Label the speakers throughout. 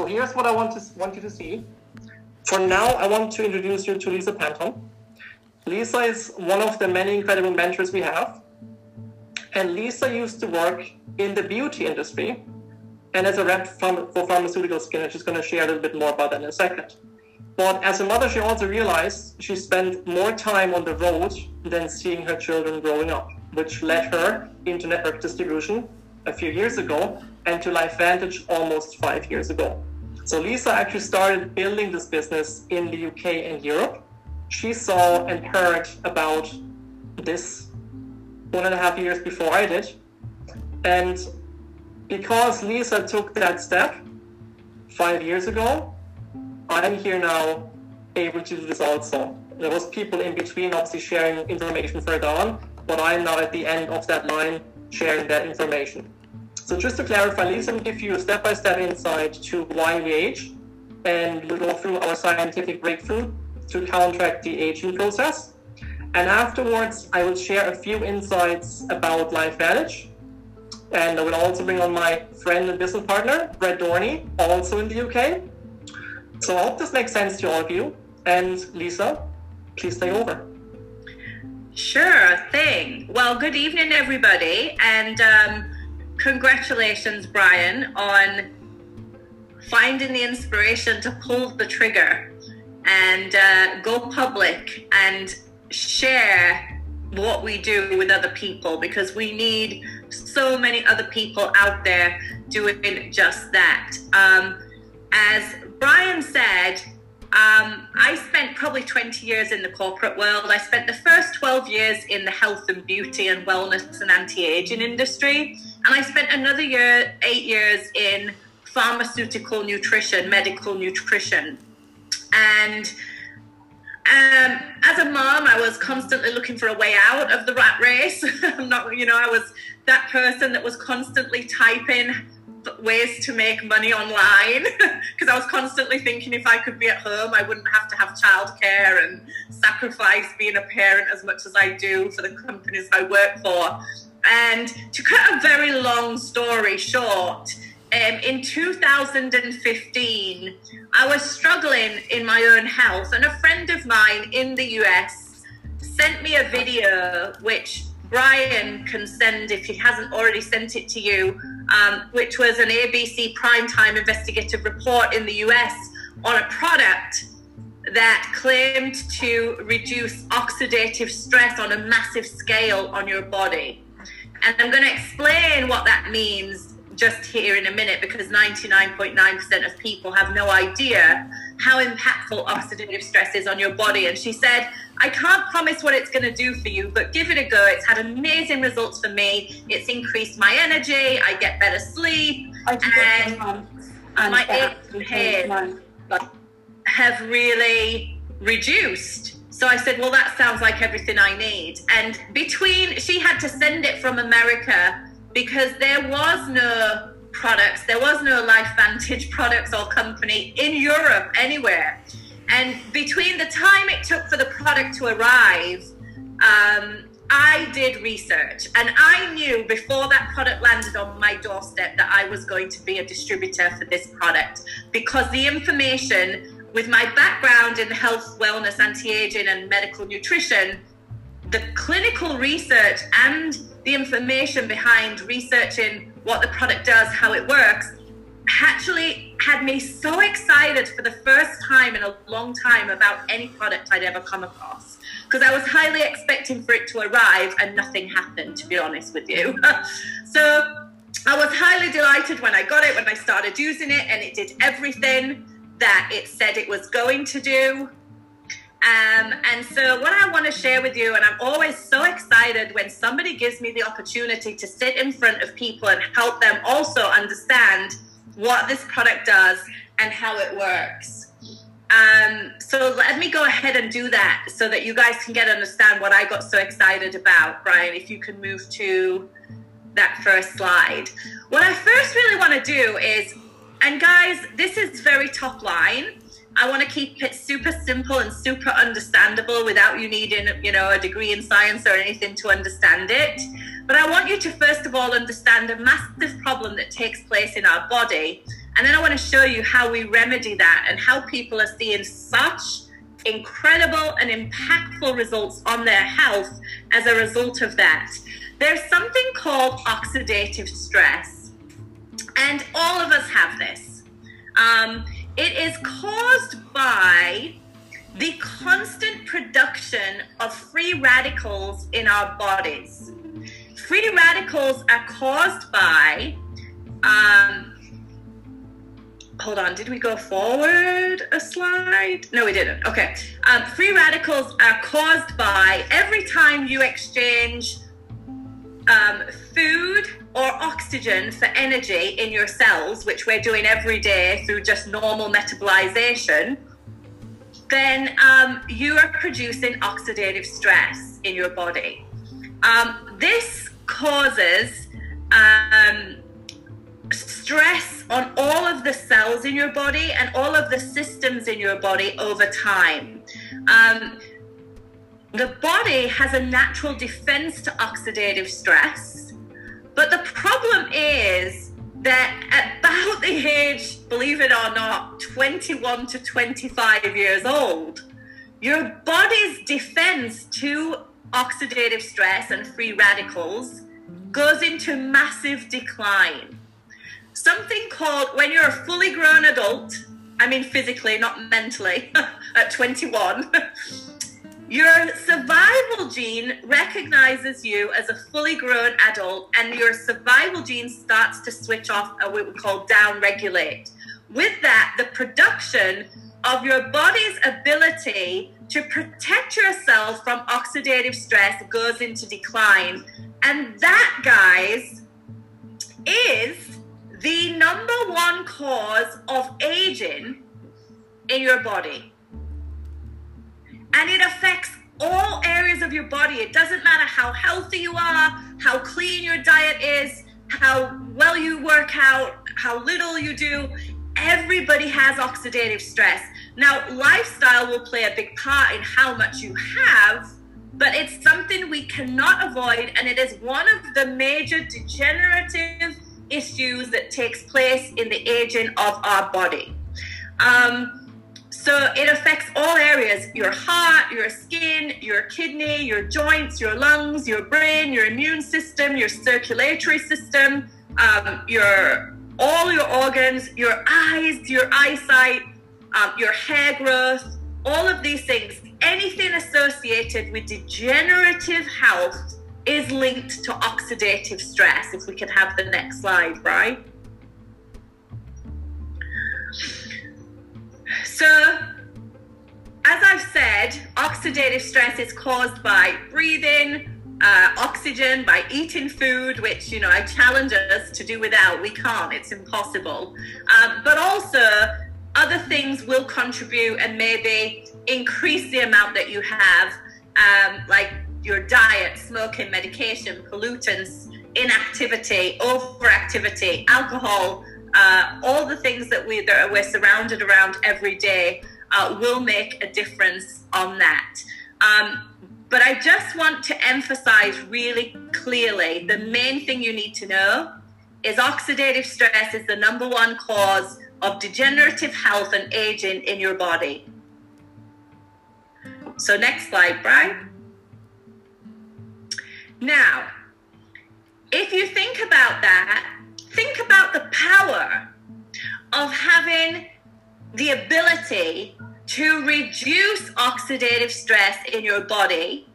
Speaker 1: So here's what I want to want you to see. For now, I want to introduce you to Lisa Panton. Lisa is one of the many incredible mentors we have. And Lisa used to work in the beauty industry and as a rep for pharmaceutical skin, and she's going to share a little bit more about that in a second. But as a mother, she also realized she spent more time on the road than seeing her children growing up, which led her into network distribution a few years ago and to LifeVantage almost five years ago. So Lisa actually started building this business in the UK and Europe. She saw and heard about this one and a half years before I did. And because Lisa took that step five years ago, I'm here now able to do this also. There was people in between obviously sharing information further on, but I'm now at the end of that line sharing that information. So just to clarify, Lisa will give you a step-by-step insight to why we age, and we'll go through our scientific breakthrough to counteract the aging process. And afterwards, I will share a few insights about Life LifeVantage, and I will also bring on my friend and business partner, Brett Dorney, also in the UK. So I hope this makes sense to all of you. And Lisa, please take over.
Speaker 2: Sure thing. Well, good evening, everybody. And um, congratulations, Brian, on finding the inspiration to pull the trigger and uh, go public and share what we do with other people because we need so many other people out there doing just that. Um, as Brian said, um, I spent probably 20 years in the corporate world. I spent the first 12 years in the health and beauty and wellness and anti aging industry. And I spent another year, eight years in pharmaceutical nutrition, medical nutrition. And um, as a mom, I was constantly looking for a way out of the rat race. I'm not, you know, I was that person that was constantly typing ways to make money online because I was constantly thinking if I could be at home, I wouldn't have to have childcare and sacrifice being a parent as much as I do for the companies I work for. And to cut a very long story short, um, in 2015, I was struggling in my own health, and a friend of mine in the US sent me a video which Brian can send if he hasn't already sent it to you, um, which was an ABC primetime investigative report in the US on a product that claimed to reduce oxidative stress on a massive scale on your body. And I'm going to explain what that means just here in a minute because 99.9% of people have no idea how impactful oxidative stress is on your body. And she said, I can't promise what it's going to do for you, but give it a go. It's had amazing results for me. It's increased my energy. I get better sleep. and my aches and pains have really reduced. So I said, well, that sounds like everything I need. And between, she had to send it from America because there was no products, there was no LifeVantage products or company in Europe anywhere. And between the time it took for the product to arrive, um, I did research and I knew before that product landed on my doorstep that I was going to be a distributor for this product because the information with my background in health, wellness, anti aging, and medical nutrition, the clinical research and the information behind researching what the product does, how it works, actually had me so excited for the first time in a long time about any product I'd ever come across. Because I was highly expecting for it to arrive and nothing happened, to be honest with you. so I was highly delighted when I got it, when I started using it, and it did everything that it said it was going to do. Um, and so, what I want to share with you, and I'm always so excited when somebody gives me the opportunity to sit in front of people and help them also understand what this product does and how it works. Um, so, let me go ahead and do that so that you guys can get understand what I got so excited about. Brian, if you can move to that first slide. What I first really want to do is, and guys, this is very top line I want to keep it super simple and super understandable without you needing, you know, a degree in science or anything to understand it. But I want you to first of all understand a massive problem that takes place in our body, And then I want to show you how we remedy that and how people are seeing such incredible and impactful results on their health as a result of that. There's something called oxidative stress, and all of us have this. Um, it is caused by the constant production of free radicals in our bodies. Free radicals are caused by um, hold on, did we go forward a slide? No, we didn't. Okay. Um, free radicals are caused by every time you exchange um, food or oxygen for energy in your cells, which we're doing every day through just normal metabolization, then um, you are producing oxidative stress in your body. Um, this causes um, stress on all of the cells in your body and all of the systems in your body over time. Um, the body has a natural defense to oxidative stress, but the problem is that about the age, believe it or not, 21 to 25 years old, your body's defense to oxidative stress and free radicals goes into massive decline. Something called when you're a fully grown adult, I mean physically, not mentally, at 21, your survival gene recognizes you as a fully grown adult, and your survival gene starts to switch off and what we call down regulate. With that, the production of your body's ability to protect yourself from oxidative stress goes into decline. And that, guys, is the number one cause of aging in your body. And it affects all areas of your body. It doesn't matter how healthy you are, how clean your diet is, how well you work out, how little you do. Everybody has oxidative stress. Now, lifestyle will play a big part in how much you have, but it's something we cannot avoid, and it is one of the major degenerative issues that takes place in the aging of our body. Um, so it affects all areas your heart, your skin, your kidney, your joints, your lungs, your brain, your immune system, your circulatory system, um, your all your organs, your eyes, your eyesight, um, your hair growth, all of these things, anything associated with degenerative health is linked to oxidative stress. If we could have the next slide, right? So, as I've said, oxidative stress is caused by breathing, uh, oxygen, by eating food, which, you know, I challenge us to do without. We can't, it's impossible. Um, but also, other things will contribute and maybe increase the amount that you have, um, like your diet, smoking, medication, pollutants, inactivity, overactivity, alcohol, uh, all the things that, we, that we're surrounded around every day uh, will make a difference on that. Um, but I just want to emphasize really clearly the main thing you need to know is oxidative stress is the number one cause of degenerative health and aging in your body. So, next slide, Brian. Now, if you think about that, think about the power of having the ability to reduce oxidative stress in your body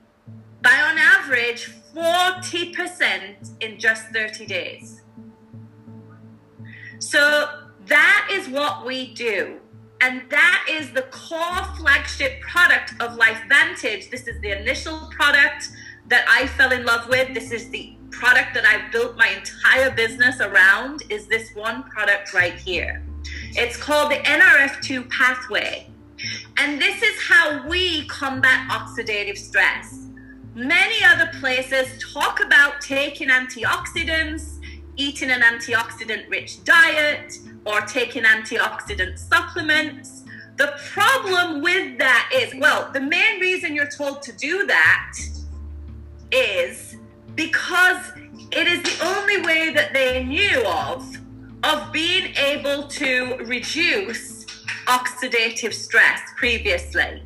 Speaker 2: by on average 40% in just 30 days. So that is what we do. And that is the core flagship product of LifeVantage. This is the initial product that I fell in love with. This is the product that I've built my entire business around is this one product right here. It's called the NRF2 pathway. And this is how we combat oxidative stress. Many other places talk about taking antioxidants, eating an antioxidant rich diet, or taking antioxidant supplements. The problem with that is, well, the main reason you're told to do that is because it is the only way that they knew of of being able to reduce oxidative stress previously.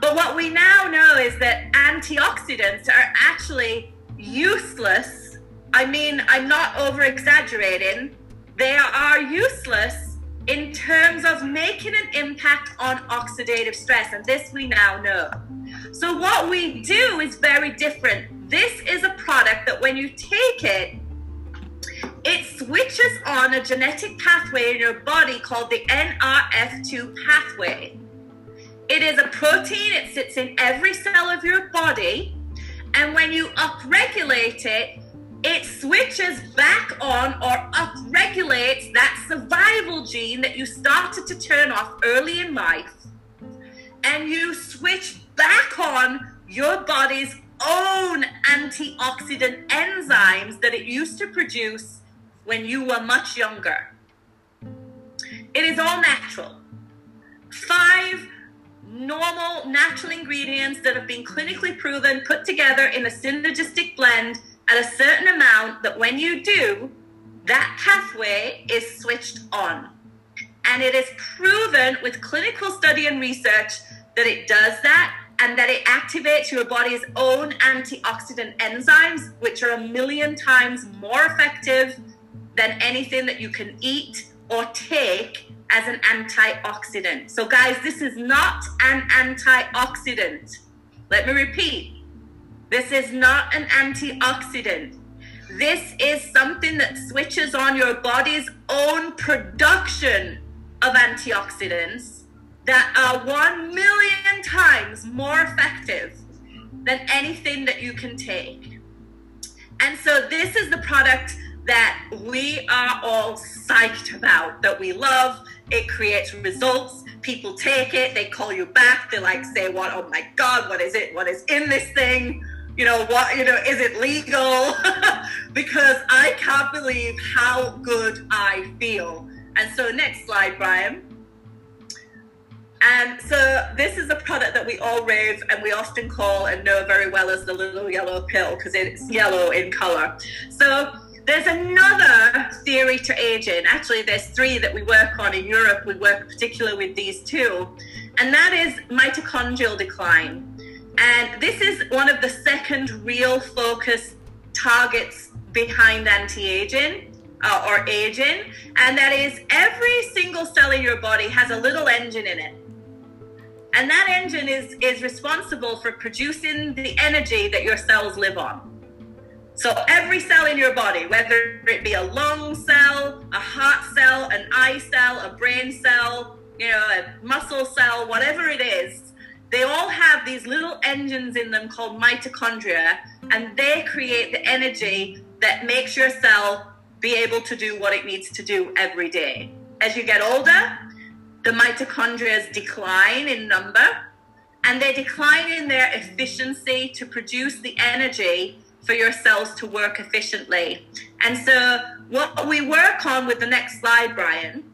Speaker 2: But what we now know is that antioxidants are actually useless. I mean, I'm not over exaggerating. They are useless in terms of making an impact on oxidative stress. And this we now know. So, what we do is very different. This is a product that when you take it, it switches on a genetic pathway in your body called the NRF2 pathway. It is a protein, it sits in every cell of your body. And when you upregulate it, it switches back on or upregulates that survival gene that you started to turn off early in life. And you switch back on your body's own antioxidant enzymes that it used to produce when you were much younger. It is all natural. Five normal natural ingredients that have been clinically proven, put together in a synergistic blend at a certain amount that when you do, that pathway is switched on. And it is proven with clinical study and research that it does that and that it activates your body's own antioxidant enzymes, which are a million times more effective than anything that you can eat or take as an antioxidant. So, guys, this is not an antioxidant. Let me repeat this is not an antioxidant. This is something that switches on your body's own production of antioxidants that are one million times more effective than anything that you can take. And so, this is the product that we are all psyched about, that we love. It creates results. People take it, they call you back, they like say, What, oh my God, what is it? What is in this thing? You know, what, you know, is it legal? because I can't believe how good I feel. And so, next slide, Brian. And so this is a product that we all rave and we often call and know very well as the little yellow pill because it's yellow in color. So there's another theory to aging. Actually, there's three that we work on in Europe. We work particularly with these two, and that is mitochondrial decline. And this is one of the second real focus targets behind anti aging uh, or aging, and that is every single cell in your body has a little engine in it. And that engine is, is responsible for producing the energy that your cells live on. So every cell in your body, whether it be a lung cell, a heart cell, an eye cell, a brain cell, you know, a muscle cell, whatever it is, they all have these little engines in them called mitochondria, and they create the energy that makes your cell be able to do what it needs to do every day. As you get older, the mitochondria decline in number, and they decline in their efficiency to produce the energy for your cells to work efficiently. And so, what we work on with the next slide, Brian,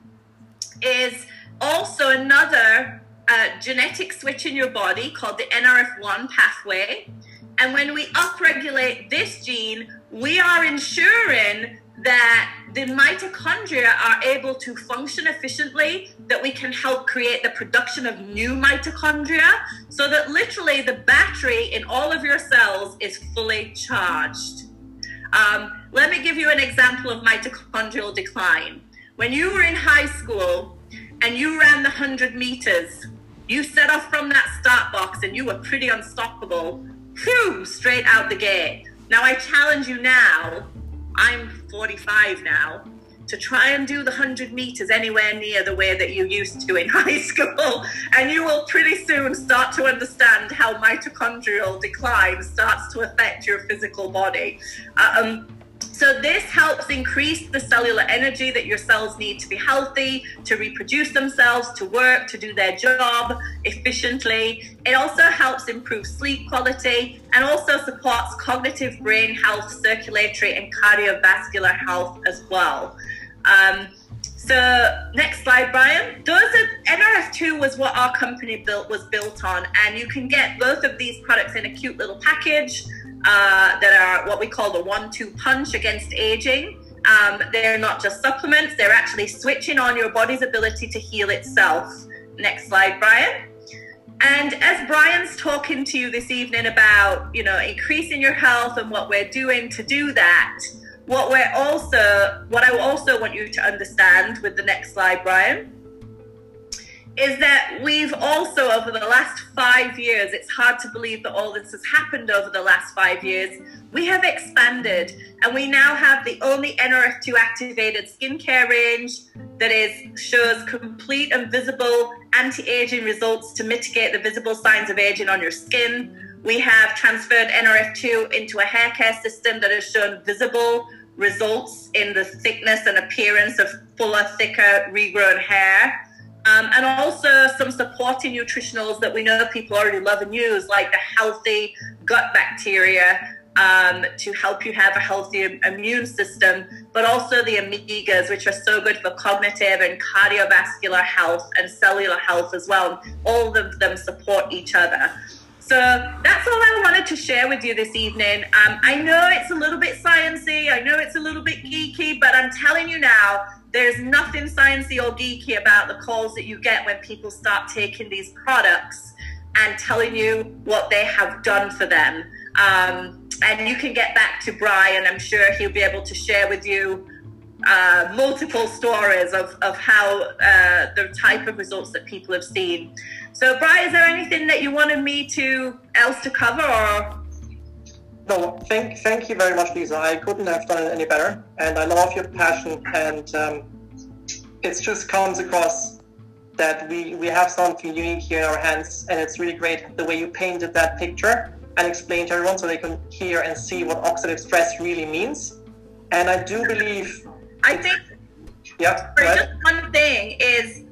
Speaker 2: is also another uh, genetic switch in your body called the NRF1 pathway. And when we upregulate this gene, we are ensuring that the mitochondria are able to function efficiently, that we can help create the production of new mitochondria, so that literally the battery in all of your cells is fully charged. Um, let me give you an example of mitochondrial decline. When you were in high school and you ran the 100 meters, you set off from that start box and you were pretty unstoppable, whew, straight out the gate. Now I challenge you now I'm 45 now, to try and do the 100 meters anywhere near the way that you used to in high school. And you will pretty soon start to understand how mitochondrial decline starts to affect your physical body. Um, so this helps increase the cellular energy that your cells need to be healthy, to reproduce themselves, to work, to do their job efficiently. It also helps improve sleep quality and also supports cognitive brain health, circulatory and cardiovascular health as well. Um, so next slide, Brian. Those are, NRF2 was what our company built was built on, and you can get both of these products in a cute little package uh, that are what we call the one-two punch against aging. Um, they're not just supplements, they're actually switching on your body's ability to heal itself. Next slide, Brian. And as Brian's talking to you this evening about, you know, increasing your health and what we're doing to do that, what we're also, what I also want you to understand with the next slide, Brian, is that we've also, over the last five years, it's hard to believe that all this has happened over the last five years. We have expanded and we now have the only NRF2 activated skincare range that is shows complete and visible anti-aging results to mitigate the visible signs of aging on your skin. We have transferred NRF2 into a hair care system that has shown visible results in the thickness and appearance of fuller, thicker, regrown hair. Um, and also some supporting nutritionals that we know people already love and use, like the healthy gut bacteria um, to help you have a healthy immune system, but also the omegas, which are so good for cognitive and cardiovascular health and cellular health as well. All of them support each other. So that's all I wanted to share with you this evening. Um, I know it's a little bit sciencey, I know it's a little bit geeky, but I'm telling you now, there's nothing sciencey or geeky about the calls that you get when people start taking these products and telling you what they have done for them. Um, and you can get back to Brian. I'm sure he'll be able to share with you uh, multiple stories of, of how uh, the type of results that people have seen. So, Brian, is there anything that you wanted me to else to cover, or
Speaker 1: no, thank, thank you very much, Lisa. I couldn't have done it any better. And I love your passion. And um, it just comes across that we, we have something unique here in our hands. And it's really great the way you painted that picture and explained to everyone so they can hear and see what oxidative stress really means. And I do believe.
Speaker 2: I think.
Speaker 1: Yeah.
Speaker 2: Just one thing is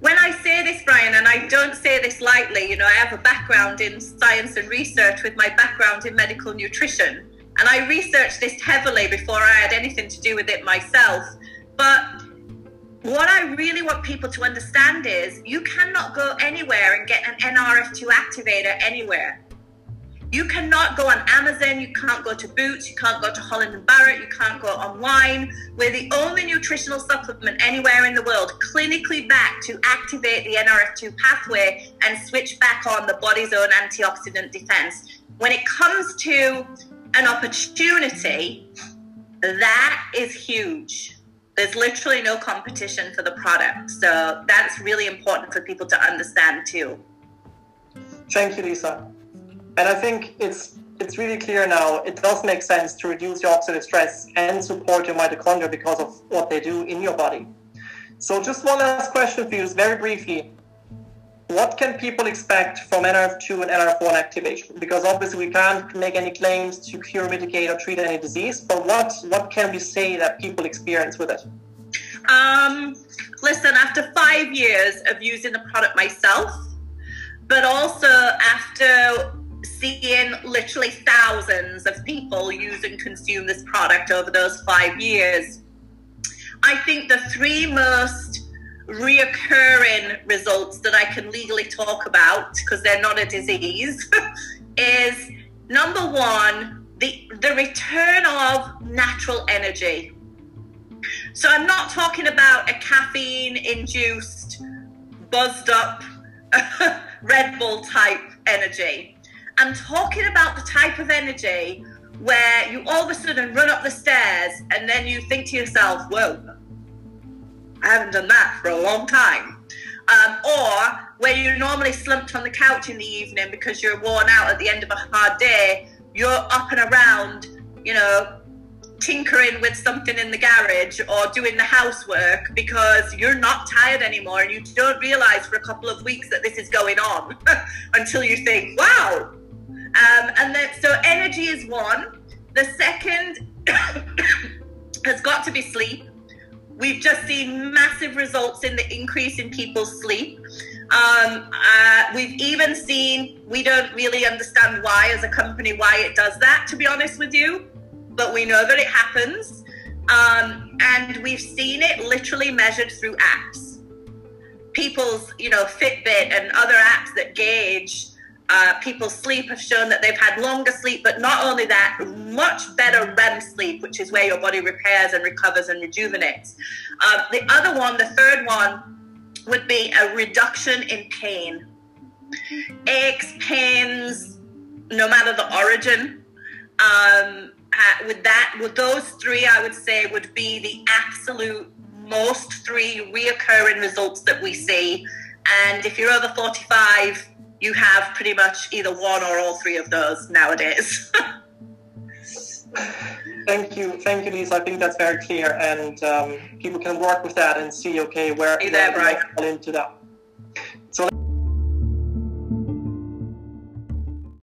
Speaker 2: when I say this, Brian, and I don't say this lightly, you know, I have a background in science and research with my background in medical nutrition. And I researched this heavily before I had anything to do with it myself. But what I really want people to understand is you cannot go anywhere and get an NRF2 activator anywhere. You cannot go on Amazon, you can't go to Boots, you can't go to Holland and Barrett, you can't go online. We're the only nutritional supplement anywhere in the world clinically backed to activate the NRF2 pathway and switch back on the body's own antioxidant defense. When it comes to an opportunity, that is huge. There's literally no competition for the product. So that's really important for people to understand too.
Speaker 1: Thank you, Lisa. And I think it's it's really clear now. It does make sense to reduce your oxidative stress and support your mitochondria because of what they do in your body. So, just one last question for you, very briefly. What can people expect from NRF2 and NRF1 activation? Because obviously we can't make any claims to cure, mitigate, or treat any disease. But what what can we say that people experience with it?
Speaker 2: Um, listen, after five years of using the product myself, but also after seeing literally thousands of people use and consume this product over those five years. I think the three most reoccurring results that I can legally talk about, because they're not a disease, is number one, the, the return of natural energy. So I'm not talking about a caffeine induced, buzzed up Red Bull type energy. I'm talking about the type of energy where you all of a sudden run up the stairs and then you think to yourself, whoa, I haven't done that for a long time. Um, or where you're normally slumped on the couch in the evening because you're worn out at the end of a hard day, you're up and around, you know, tinkering with something in the garage or doing the housework because you're not tired anymore and you don't realize for a couple of weeks that this is going on until you think, wow, um, and then, so energy is one. The second has got to be sleep. We've just seen massive results in the increase in people's sleep. Um, uh, we've even seen, we don't really understand why, as a company, why it does that, to be honest with you, but we know that it happens. Um, and we've seen it literally measured through apps. People's, you know, Fitbit and other apps that gauge uh, people's sleep have shown that they've had longer sleep, but not only that, much better REM sleep, which is where your body repairs and recovers and rejuvenates. Uh, the other one, the third one, would be a reduction in pain. Aches, pains, no matter the origin. Um, uh, with that, with those three, I would say would be the absolute most three reoccurring results that we see. And if you're over 45, you have pretty much either one or all three of those nowadays.
Speaker 1: thank you, thank you, Lisa. I think that's very clear, and um, people can work with that and see, okay, where
Speaker 2: you there,
Speaker 1: fall into that.